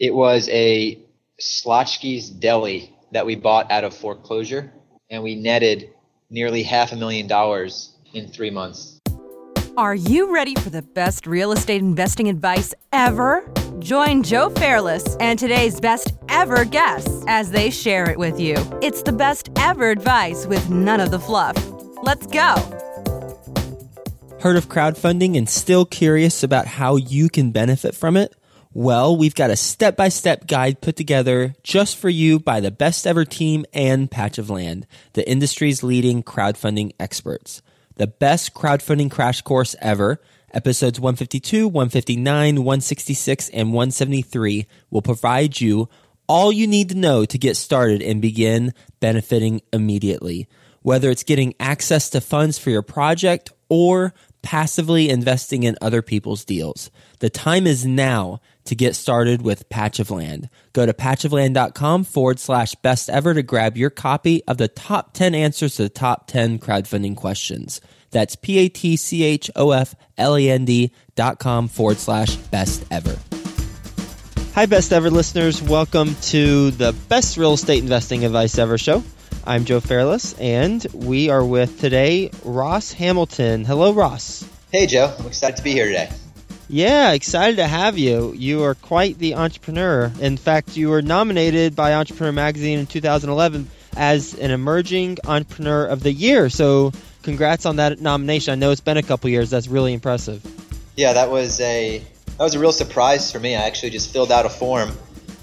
It was a Schlotzsky's Deli that we bought out of foreclosure, and we netted nearly half a million dollars in three months. Are you ready for the best real estate investing advice ever? Join Joe Fairless and today's best ever guests as they share it with you. It's the best ever advice with none of the fluff. Let's go. Heard of crowdfunding and still curious about how you can benefit from it? Well, we've got a step by step guide put together just for you by the best ever team and Patch of Land, the industry's leading crowdfunding experts. The best crowdfunding crash course ever, episodes 152, 159, 166, and 173 will provide you all you need to know to get started and begin benefiting immediately. Whether it's getting access to funds for your project or passively investing in other people's deals. The time is now to get started with Patch of Land. Go to patchofland.com forward slash best ever to grab your copy of the top 10 answers to the top 10 crowdfunding questions. That's P A T C H O F L A N D dot com forward slash best ever. Hi, best ever listeners. Welcome to the best real estate investing advice ever show. I'm Joe Fairless, and we are with today Ross Hamilton. Hello, Ross. Hey, Joe. I'm excited to be here today. Yeah, excited to have you. You are quite the entrepreneur. In fact, you were nominated by Entrepreneur Magazine in 2011 as an emerging entrepreneur of the year. So, congrats on that nomination. I know it's been a couple years. That's really impressive. Yeah, that was a that was a real surprise for me. I actually just filled out a form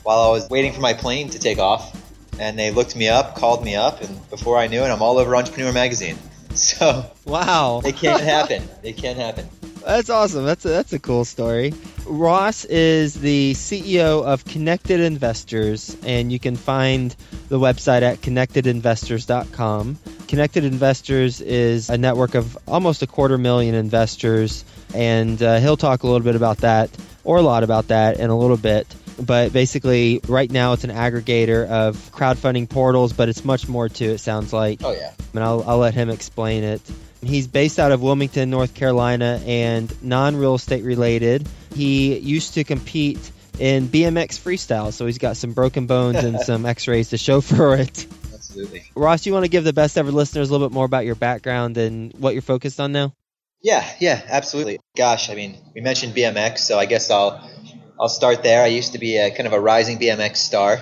while I was waiting for my plane to take off and they looked me up, called me up, and before I knew it, I'm all over Entrepreneur Magazine. So wow, it can't happen. it can't happen. That's awesome. That's a, that's a cool story. Ross is the CEO of Connected Investors, and you can find the website at connectedinvestors.com. Connected Investors is a network of almost a quarter million investors, and uh, he'll talk a little bit about that, or a lot about that, in a little bit. But basically right now it's an aggregator of crowdfunding portals but it's much more to it sounds like. Oh yeah. And I'll, I'll let him explain it. He's based out of wilmington north carolina and non-real estate related. He used to compete in bmx freestyle so he's got some broken bones and some x-rays to show for it. Absolutely. Ross you want to give the best ever listeners a little bit more about your background and what you're focused on now yeah yeah absolutely gosh i mean we mentioned bmx so i guess i'll I'll start there. I used to be a kind of a rising BMX star.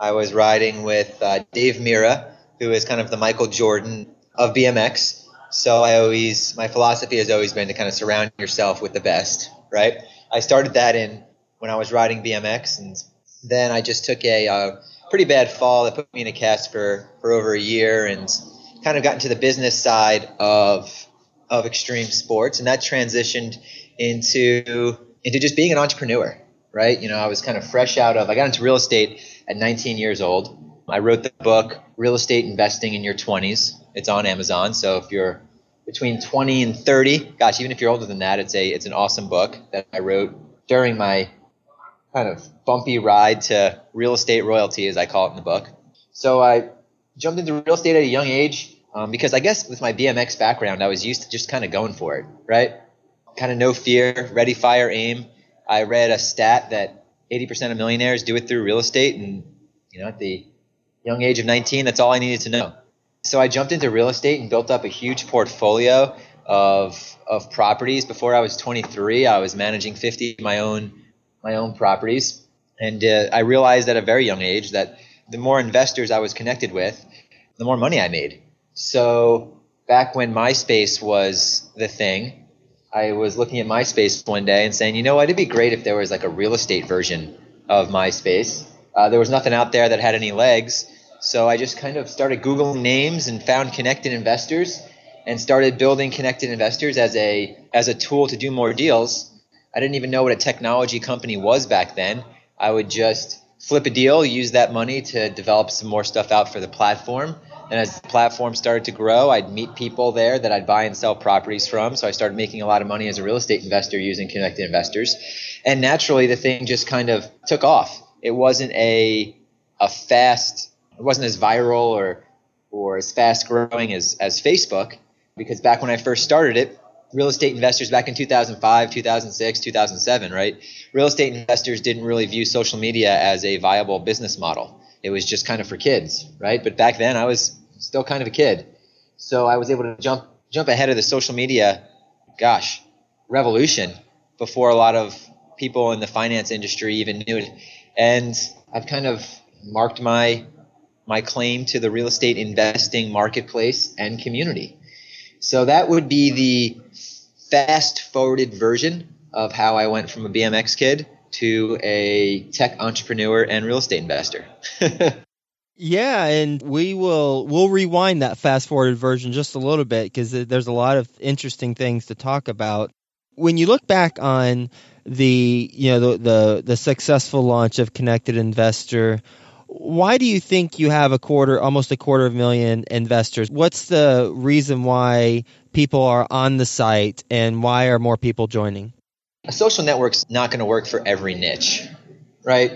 I was riding with uh, Dave Mirra, who is kind of the Michael Jordan of BMX. So I always, my philosophy has always been to kind of surround yourself with the best, right? I started that in when I was riding BMX, and then I just took a uh, pretty bad fall that put me in a cast for for over a year, and kind of got into the business side of of extreme sports, and that transitioned into into just being an entrepreneur right? You know, I was kind of fresh out of, I got into real estate at 19 years old. I wrote the book, Real Estate Investing in Your 20s. It's on Amazon. So if you're between 20 and 30, gosh, even if you're older than that, it's a it's an awesome book that I wrote during my kind of bumpy ride to real estate royalty, as I call it in the book. So I jumped into real estate at a young age um, because I guess with my BMX background, I was used to just kind of going for it, right? Kind of no fear, ready, fire, aim. I read a stat that 80% of millionaires do it through real estate, and you know, at the young age of 19, that's all I needed to know. So I jumped into real estate and built up a huge portfolio of of properties. Before I was 23, I was managing 50 of my own my own properties, and uh, I realized at a very young age that the more investors I was connected with, the more money I made. So back when MySpace was the thing, I was looking at MySpace one day and saying, you know what, it'd be great if there was like a real estate version of MySpace. Uh, there was nothing out there that had any legs, so I just kind of started Googling names and found Connected Investors and started building Connected Investors as a as a tool to do more deals. I didn't even know what a technology company was back then. I would just flip a deal, use that money to develop some more stuff out for the platform, and as the platform started to grow, I'd meet people there that I'd buy and sell properties from. So I started making a lot of money as a real estate investor using Connected Investors. And naturally, the thing just kind of took off. It wasn't a a fast, it wasn't as viral or or as fast growing as as Facebook, because back when I first started it, real estate investors back in 2005, 2006, 2007, right? Real estate investors didn't really view social media as a viable business model. It was just kind of for kids, right? But back then I was still kind of a kid. So I was able to jump jump ahead of the social media, gosh, revolution before a lot of people in the finance industry even knew it. And I've kind of marked my my claim to the real estate investing marketplace and community. So that would be the fast forwarded version of how I went from a BMX kid to a tech entrepreneur and real estate investor. yeah, and we will we'll rewind that fast forwarded version just a little bit because there's a lot of interesting things to talk about. When you look back on the you know the the, the successful launch of Connected Investor, why do you think you have a quarter, almost a quarter of a million investors? What's the reason why people are on the site and why are more people joining? A social network's not going to work for every niche, right?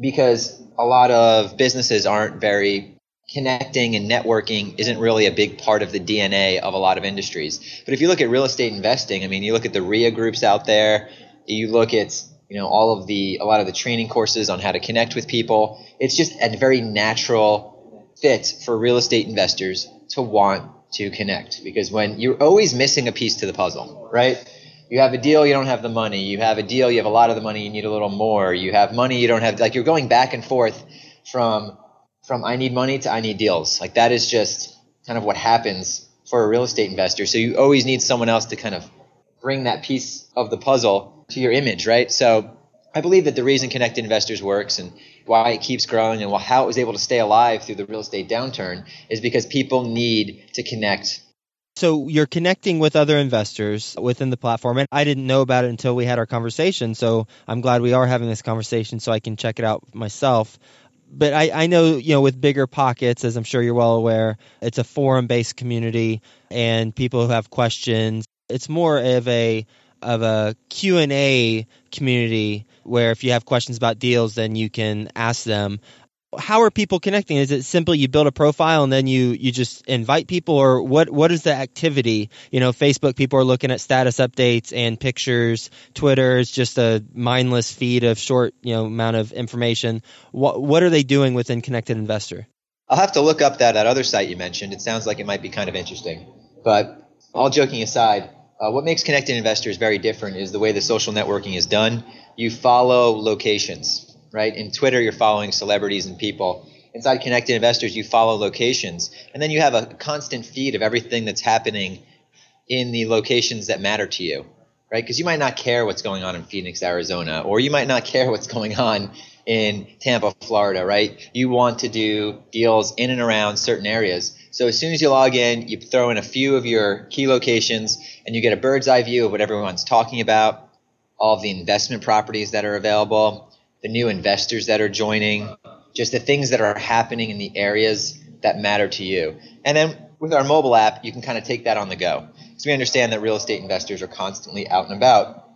Because a lot of businesses aren't very connecting and networking isn't really a big part of the DNA of a lot of industries. But if you look at real estate investing, I mean, you look at the REIA groups out there, you look at you know all of the a lot of the training courses on how to connect with people it's just a very natural fit for real estate investors to want to connect because when you're always missing a piece to the puzzle right you have a deal you don't have the money you have a deal you have a lot of the money you need a little more you have money you don't have like you're going back and forth from from i need money to i need deals like that is just kind of what happens for a real estate investor so you always need someone else to kind of bring that piece of the puzzle to your image, right? So I believe that the reason Connected Investors works and why it keeps growing and how it was able to stay alive through the real estate downturn is because people need to connect. So you're connecting with other investors within the platform. And I didn't know about it until we had our conversation. So I'm glad we are having this conversation so I can check it out myself. But I, I know, you know, with BiggerPockets, as I'm sure you're well aware, it's a forum based community and people who have questions. It's more of a of a Q&A community where if you have questions about deals then you can ask them how are people connecting? Is it simply you build a profile and then you you just invite people or what what is the activity? You know facebook people are looking at status updates and pictures twitter is just a mindless feed of short you know amount of information. What what are they doing within connected investor? I'll have to look up that, that other site you mentioned. It sounds like it might be kind of interesting. But all joking aside uh, what makes Connected Investors very different is the way the social networking is done. You follow locations, right? In Twitter, you're following celebrities and people. Inside Connected Investors, you follow locations. And then you have a constant feed of everything that's happening in the locations that matter to you, right? Because you might not care what's going on in Phoenix, Arizona, or you might not care what's going on in Tampa, Florida, right? You want to do deals in and around certain areas. So as soon as you log in, you throw in a few of your key locations and you get a bird's eye view of what everyone's talking about, all of the investment properties that are available, the new investors that are joining, just the things that are happening in the areas that matter to you. And then with our mobile app, you can kind of take that on the go. So we understand that real estate investors are constantly out and about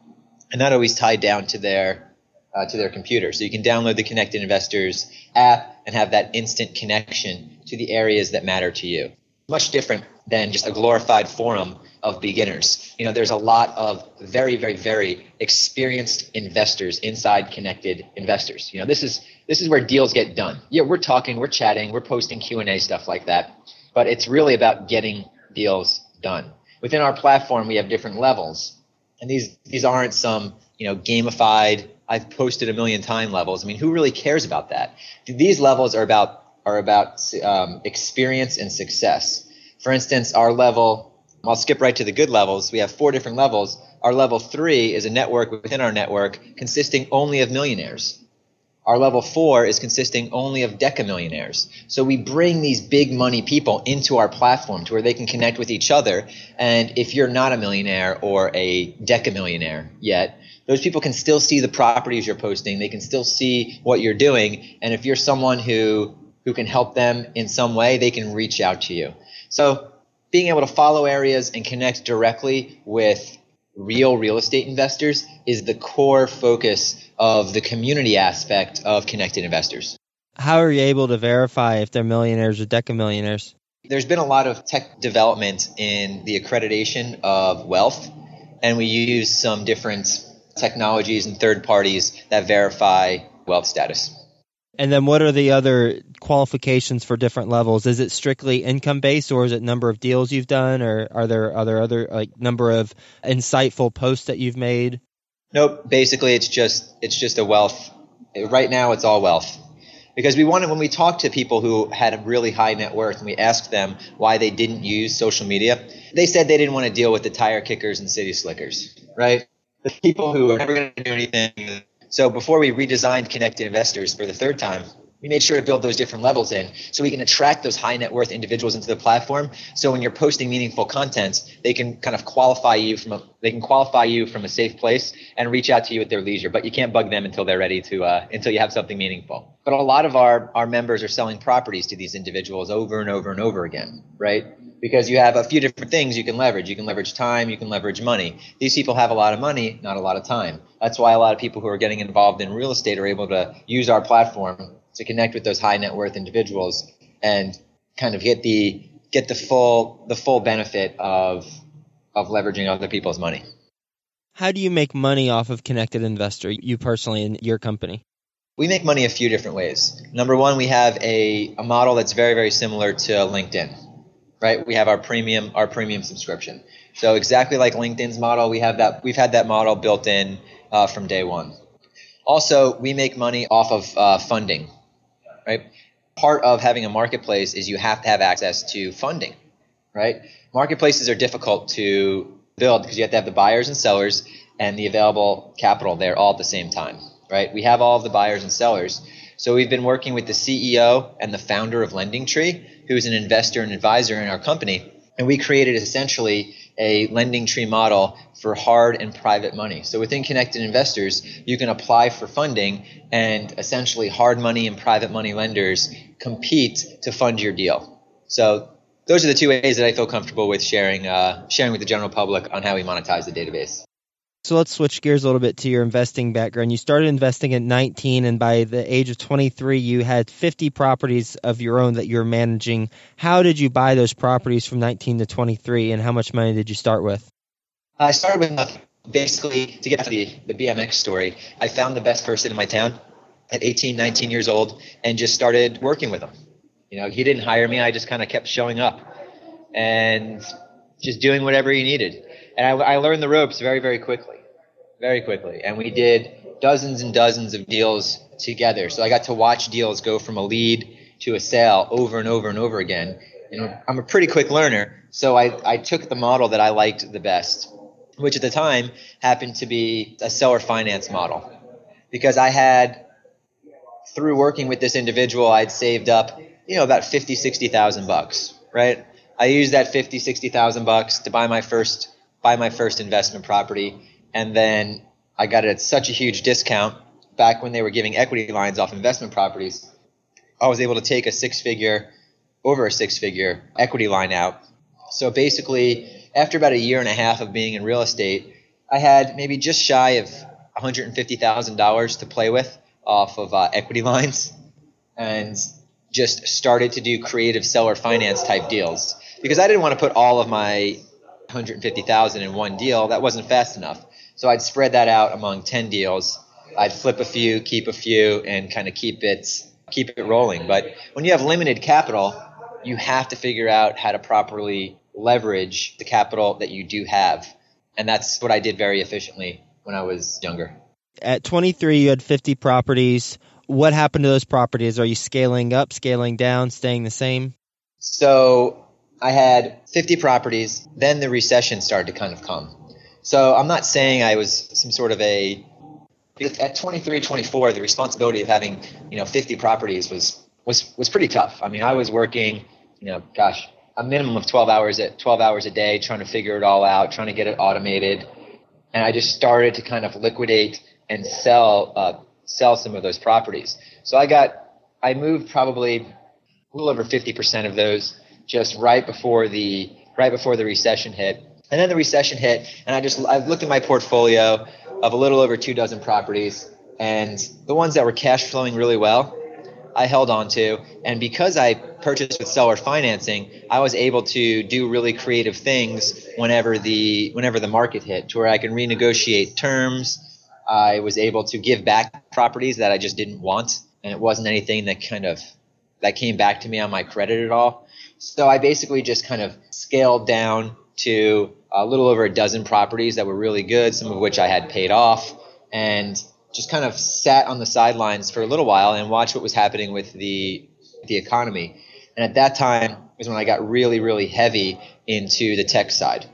and not always tied down to their uh, to their computer. So you can download the Connected Investors app and have that instant connection to the areas that matter to you. Much different than just a glorified forum of beginners. You know, there's a lot of very, very, very experienced investors inside connected investors. You know, this is this is where deals get done. Yeah, we're talking, we're chatting, we're posting Q and A stuff like that, but it's really about getting deals done. Within our platform, we have different levels, and these these aren't some you know gamified. I've posted a million time levels. I mean, who really cares about that? These levels are about are about um, experience and success. For instance, our level, I'll skip right to the good levels. We have four different levels. Our level three is a network within our network consisting only of millionaires. Our level four is consisting only of decamillionaires. So we bring these big money people into our platform to where they can connect with each other. And if you're not a millionaire or a decamillionaire yet, those people can still see the properties you're posting. They can still see what you're doing. And if you're someone who who can help them in some way, they can reach out to you. So being able to follow areas and connect directly with real real estate investors is the core focus of the community aspect of connected investors. How are you able to verify if they're millionaires or decamillionaires? There's been a lot of tech development in the accreditation of wealth and we use some different technologies and third parties that verify wealth status. And then what are the other qualifications for different levels? Is it strictly income based or is it number of deals you've done or are there other other like number of insightful posts that you've made? Nope, basically it's just it's just a wealth. Right now it's all wealth. Because we wanted when we talked to people who had a really high net worth and we asked them why they didn't use social media, they said they didn't want to deal with the tire kickers and city slickers, right? The people who are never going to do anything so before we redesigned Connected Investors for the third time, we made sure to build those different levels in so we can attract those high net worth individuals into the platform. So when you're posting meaningful content, they can kind of qualify you from a they can qualify you from a safe place and reach out to you at their leisure. But you can't bug them until they're ready to uh, until you have something meaningful. But a lot of our our members are selling properties to these individuals over and over and over again, right? because you have a few different things you can leverage. You can leverage time, you can leverage money. These people have a lot of money, not a lot of time. That's why a lot of people who are getting involved in real estate are able to use our platform to connect with those high net worth individuals and kind of get the get the full the full benefit of of leveraging other people's money. How do you make money off of Connected Investor, you personally in your company? We make money a few different ways. Number one, we have a, a model that's very, very similar to LinkedIn right? We have our premium our premium subscription. So exactly like LinkedIn's model, we have that we've had that model built in uh, from day one. Also, we make money off of uh, funding, right? Part of having a marketplace is you have to have access to funding, right? Marketplaces are difficult to build because you have to have the buyers and sellers and the available capital there all at the same time, right? We have all of the buyers and sellers. So we've been working with the CEO and the founder of LendingTree who's an investor and advisor in our company. And we created essentially a LendingTree model for hard and private money. So within Connected Investors, you can apply for funding, and essentially hard money and private money lenders compete to fund your deal. So those are the two ways that I feel comfortable with sharing uh, sharing with the general public on how we monetize the database. So let's switch gears a little bit to your investing background. You started investing at 19, and by the age of 23, you had 50 properties of your own that you're managing. How did you buy those properties from 19 to 23, and how much money did you start with? I started with nothing. Basically, to get to the, the BMX story, I found the best person in my town at 18, 19 years old, and just started working with him. You know, he didn't hire me. I just kind of kept showing up and just doing whatever he needed. And I, I learned the ropes very, very quickly very quickly. And we did dozens and dozens of deals together. So I got to watch deals go from a lead to a sale over and over and over again. Know, I'm a pretty quick learner, so I, I took the model that I liked the best, which at the time happened to be a seller finance model. Because I had, through working with this individual, I'd saved up, you know, about 50, 60,000 bucks, right? I used that 50, 60,000 bucks to buy my first, buy my first investment property and then I got it at such a huge discount back when they were giving equity lines off investment properties. I was able to take a six figure, over a six figure equity line out. So basically, after about a year and a half of being in real estate, I had maybe just shy of $150,000 to play with off of uh, equity lines and just started to do creative seller finance type deals because I didn't want to put all of my 150,000 in one deal. That wasn't fast enough. So I'd spread that out among 10 deals. I'd flip a few, keep a few, and kind of keep it keep it rolling. But when you have limited capital, you have to figure out how to properly leverage the capital that you do have. And that's what I did very efficiently when I was younger. At 23, you had 50 properties. What happened to those properties? Are you scaling up, scaling down, staying the same? So I had 50 properties. Then the recession started to kind of come. So I'm not saying I was some sort of a at 23, 24, the responsibility of having you know 50 properties was was was pretty tough. I mean, I was working, you know, gosh, a minimum of 12 hours at 12 hours a day, trying to figure it all out, trying to get it automated, and I just started to kind of liquidate and sell uh, sell some of those properties. So I got I moved probably a little over 50% of those just right before the right before the recession hit and then the recession hit, and I just I looked at my portfolio of a little over two dozen properties, and the ones that were cash flowing really well, I held on to. And because I purchased with seller financing, I was able to do really creative things whenever the whenever the market hit, to where I can renegotiate terms. I was able to give back properties that I just didn't want, and it wasn't anything that kind of that came back to me on my credit at all. So I basically just kind of scaled down to a little over a dozen properties that were really good, some of which I had paid off, and just kind of sat on the sidelines for a little while and watched what was happening with the the economy. And at that time was when I got really, really heavy into the tech side,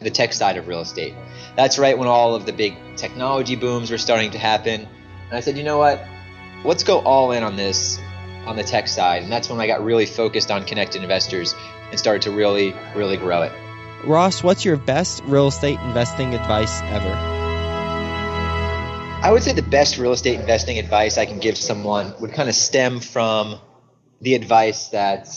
the tech side of real estate. That's right when all of the big technology booms were starting to happen. And I said, you know what? Let's go all in on this on the tech side. And that's when I got really focused on connected investors and started to really, really grow it. Ross, what's your best real estate investing advice ever? I would say the best real estate investing advice I can give someone would kind of stem from the advice that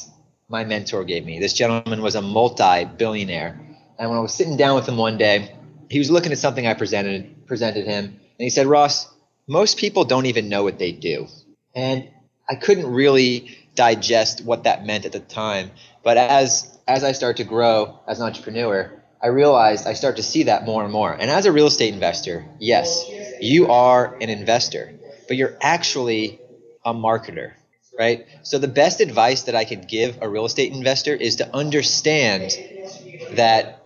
my mentor gave me. This gentleman was a multi billionaire. And when I was sitting down with him one day, he was looking at something I presented presented him, and he said, "Ross, most people don't even know what they do." And I couldn't really digest what that meant at the time, but as as I start to grow as an entrepreneur, I realized I start to see that more and more. And as a real estate investor, yes, you are an investor, but you're actually a marketer, right? So the best advice that I could give a real estate investor is to understand that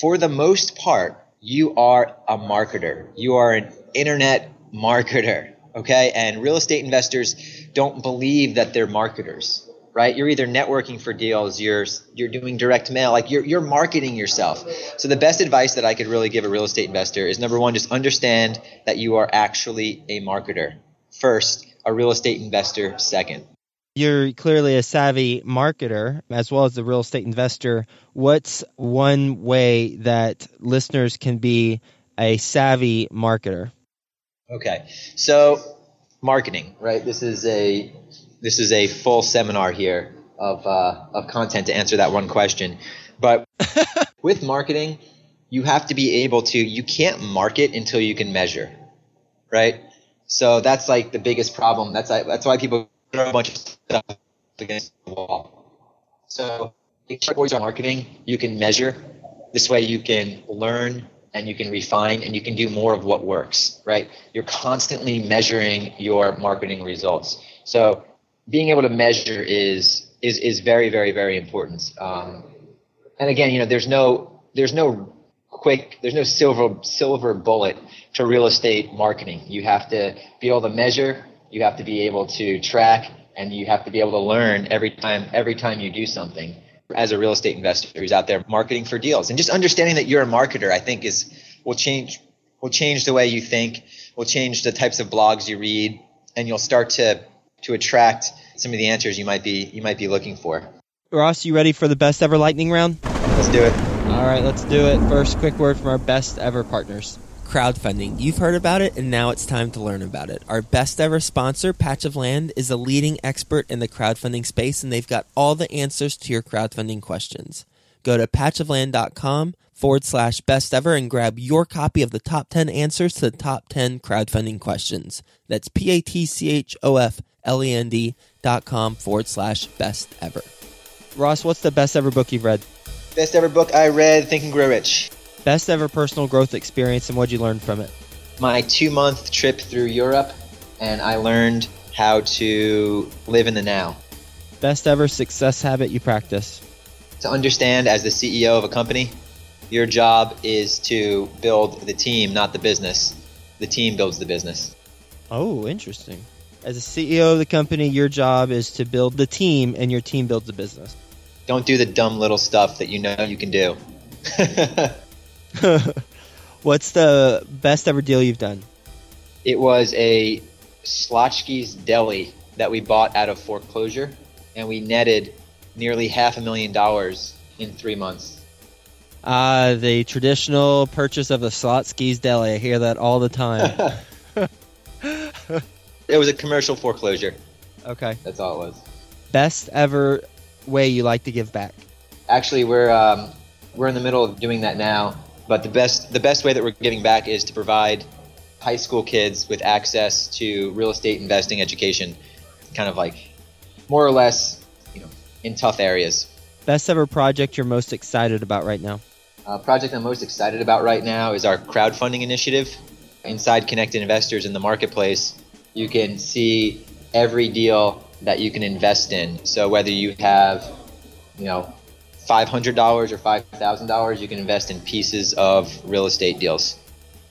for the most part, you are a marketer. You are an internet marketer, okay? And real estate investors don't believe that they're marketers right? You're either networking for deals, you're you're doing direct mail, like you're you're marketing yourself. So the best advice that I could really give a real estate investor is number one, just understand that you are actually a marketer. First, a real estate investor second. You're clearly a savvy marketer as well as a real estate investor. What's one way that listeners can be a savvy marketer? Okay. So marketing, right? This is a this is a full seminar here of uh, of content to answer that one question. But with marketing, you have to be able to. You can't market until you can measure, right? So that's like the biggest problem. That's that's why people throw a bunch of stuff against the wall. So towards marketing, you can measure. This way, you can learn and you can refine and you can do more of what works. Right? You're constantly measuring your marketing results. So being able to measure is is is very very very important. Um, and again, you know, there's no there's no quick there's no silver silver bullet to real estate marketing. You have to be able to measure, you have to be able to track, and you have to be able to learn every time every time you do something. As a real estate investor who's out there marketing for deals, and just understanding that you're a marketer, I think is will change will change the way you think, will change the types of blogs you read, and you'll start to to attract some of the answers you might be you might be looking for. Ross, you ready for the best ever lightning round? Let's do it. All right, let's do it. First, quick word from our best ever partners. Crowdfunding. You've heard about it, and now it's time to learn about it. Our best ever sponsor, Patch of Land, is a leading expert in the crowdfunding space, and they've got all the answers to your crowdfunding questions. Go to patchofland.com forward slash best ever and grab your copy of the top 10 answers to the top 10 crowdfunding questions. That's P A T C H O F L E N D dot com forward slash best ever. Ross, what's the best ever book you've read? Best ever book I read, Think and Grow Rich. Best ever personal growth experience and what'd you learn from it? My two month trip through Europe, and I learned how to live in the now. Best ever success habit you practice? To understand as the CEO of a company, your job is to build the team, not the business. The team builds the business. Oh, interesting. As a CEO of the company, your job is to build the team, and your team builds the business. Don't do the dumb little stuff that you know you can do. What's the best ever deal you've done? It was a Schlotzsky's Deli that we bought out of foreclosure, and we netted nearly half a million dollars in three months. Uh, the traditional purchase of a Schlotzsky's Deli. I hear that all the time. it was a commercial foreclosure. Okay. That's all it was. Best ever way you like to give back? Actually, we're um, we're in the middle of doing that now. But the best the best way that we're giving back is to provide high school kids with access to real estate investing education, kind of like more or less, you know, in tough areas. Best ever project you're most excited about right now? Uh, project I'm most excited about right now is our crowdfunding initiative. Inside Connected Investors in the marketplace, you can see every deal that you can invest in. So whether you have, you know, $500 or $5,000, you can invest in pieces of real estate deals.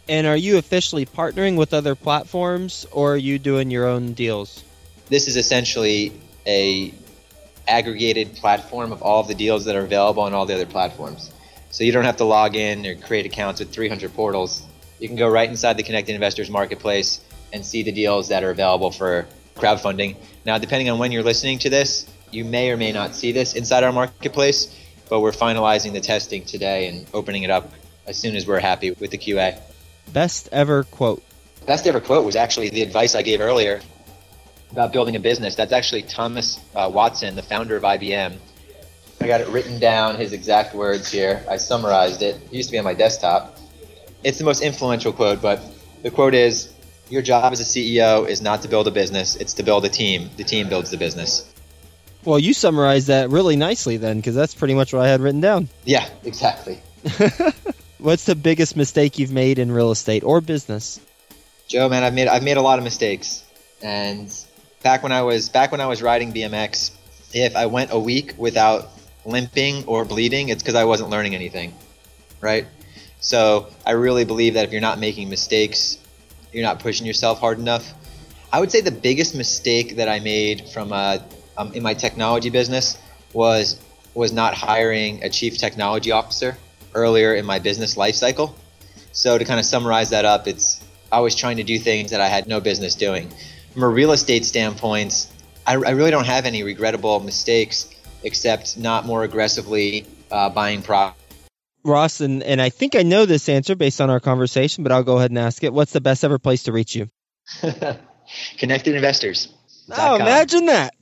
And are you officially partnering with other platforms or are you doing your own deals? This is essentially a aggregated platform of all of the deals that are available on all the other platforms. So you don't have to log in or create accounts with 300 portals. You can go right inside the Connected Investors marketplace and see the deals that are available for crowdfunding. Now, depending on when you're listening to this, you may or may not see this inside our marketplace, but we're finalizing the testing today and opening it up as soon as we're happy with the QA. Best ever quote. Best ever quote was actually the advice I gave earlier about building a business. That's actually Thomas uh, Watson, the founder of IBM. I got it written down, his exact words here. I summarized it. It used to be on my desktop. It's the most influential quote, but the quote is Your job as a CEO is not to build a business, it's to build a team. The team builds the business. Well, you summarized that really nicely then, because that's pretty much what I had written down. Yeah, exactly. What's the biggest mistake you've made in real estate or business? Joe, man, I've made I've made a lot of mistakes, and back when I was back when I was riding BMX, if I went a week without limping or bleeding, it's because I wasn't learning anything, right? So I really believe that if you're not making mistakes, you're not pushing yourself hard enough. I would say the biggest mistake that I made from uh, um, in my technology business was was not hiring a chief technology officer earlier in my business life cycle. So to kind of summarize that up, it's I was trying to do things that I had no business doing. From a real estate standpoint, I, I really don't have any regrettable mistakes except not more aggressively uh, buying property. Ross, and, and I think I know this answer based on our conversation, but I'll go ahead and ask it. What's the best ever place to reach you? Connected Investors. Oh, imagine that.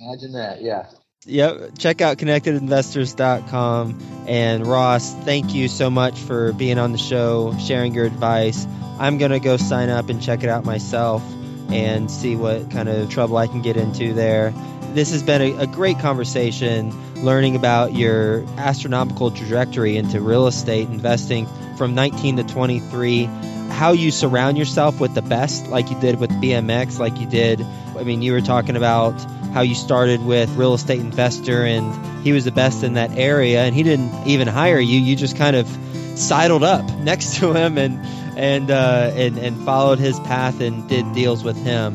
imagine that, yeah. Yep. Check out connectedinvestors.com. And Ross, thank you so much for being on the show, sharing your advice. I'm going to go sign up and check it out myself and see what kind of trouble I can get into there. This has been a, a great conversation learning about your astronomical trajectory into real estate investing from 19 to 23 how you surround yourself with the best, like you did with BMX, like you did. I mean, you were talking about how you started with real estate investor, and he was the best in that area, and he didn't even hire you. You just kind of sidled up next to him and and uh, and and followed his path and did deals with him.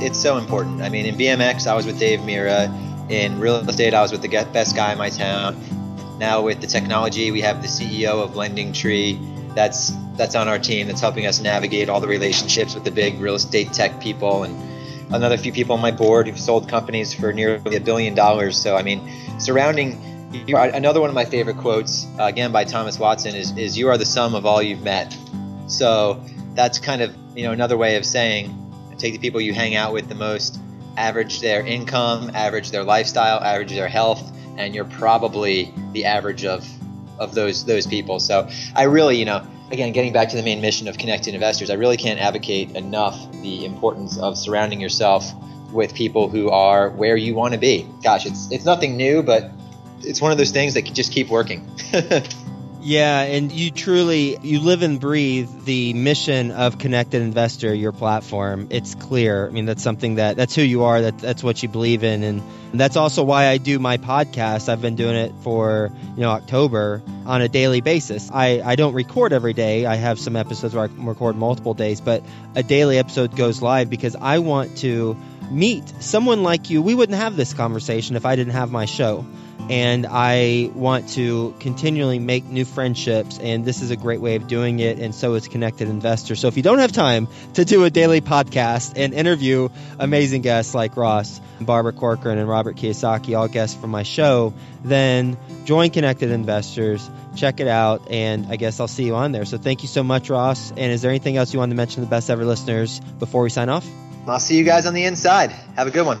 It's so important. I mean, in BMX, I was with Dave Mirra. In real estate, I was with the best guy in my town. Now with the technology, we have the CEO of LendingTree. That's that's on our team that's helping us navigate all the relationships with the big real estate tech people and another few people on my board who've sold companies for nearly a billion dollars. So I mean, surrounding you, are, another one of my favorite quotes uh, again by Thomas Watson is is you are the sum of all you've met. So that's kind of you know another way of saying take the people you hang out with the most, average their income, average their lifestyle, average their health, and you're probably the average of of those those people. So I really you know again, getting back to the main mission of connecting investors, I really can't advocate enough the importance of surrounding yourself with people who are where you want to be. Gosh, it's it's nothing new, but it's one of those things that can just keep working. yeah, and you truly you live and breathe the mission of Connected Investor, your platform. It's clear. I mean, that's something that that's who you are. That that's what you believe in, and that's also why I do my podcast. I've been doing it for you know October on a daily basis. I I don't record every day. I have some episodes where I record multiple days, but a daily episode goes live because I want to meet someone like you. We wouldn't have this conversation if I didn't have my show and I want to continually make new friendships, and this is a great way of doing it, and so is Connected Investor. So if you don't have time to do a daily podcast and interview amazing guests like Ross, Barbara Corcoran, and Robert Kiyosaki, all guests from my show, then join Connected Investors, check it out, and I guess I'll see you on there. So thank you so much, Ross. And is there anything else you want to mention to the best ever listeners before we sign off? I'll see you guys on the inside. Have a good one.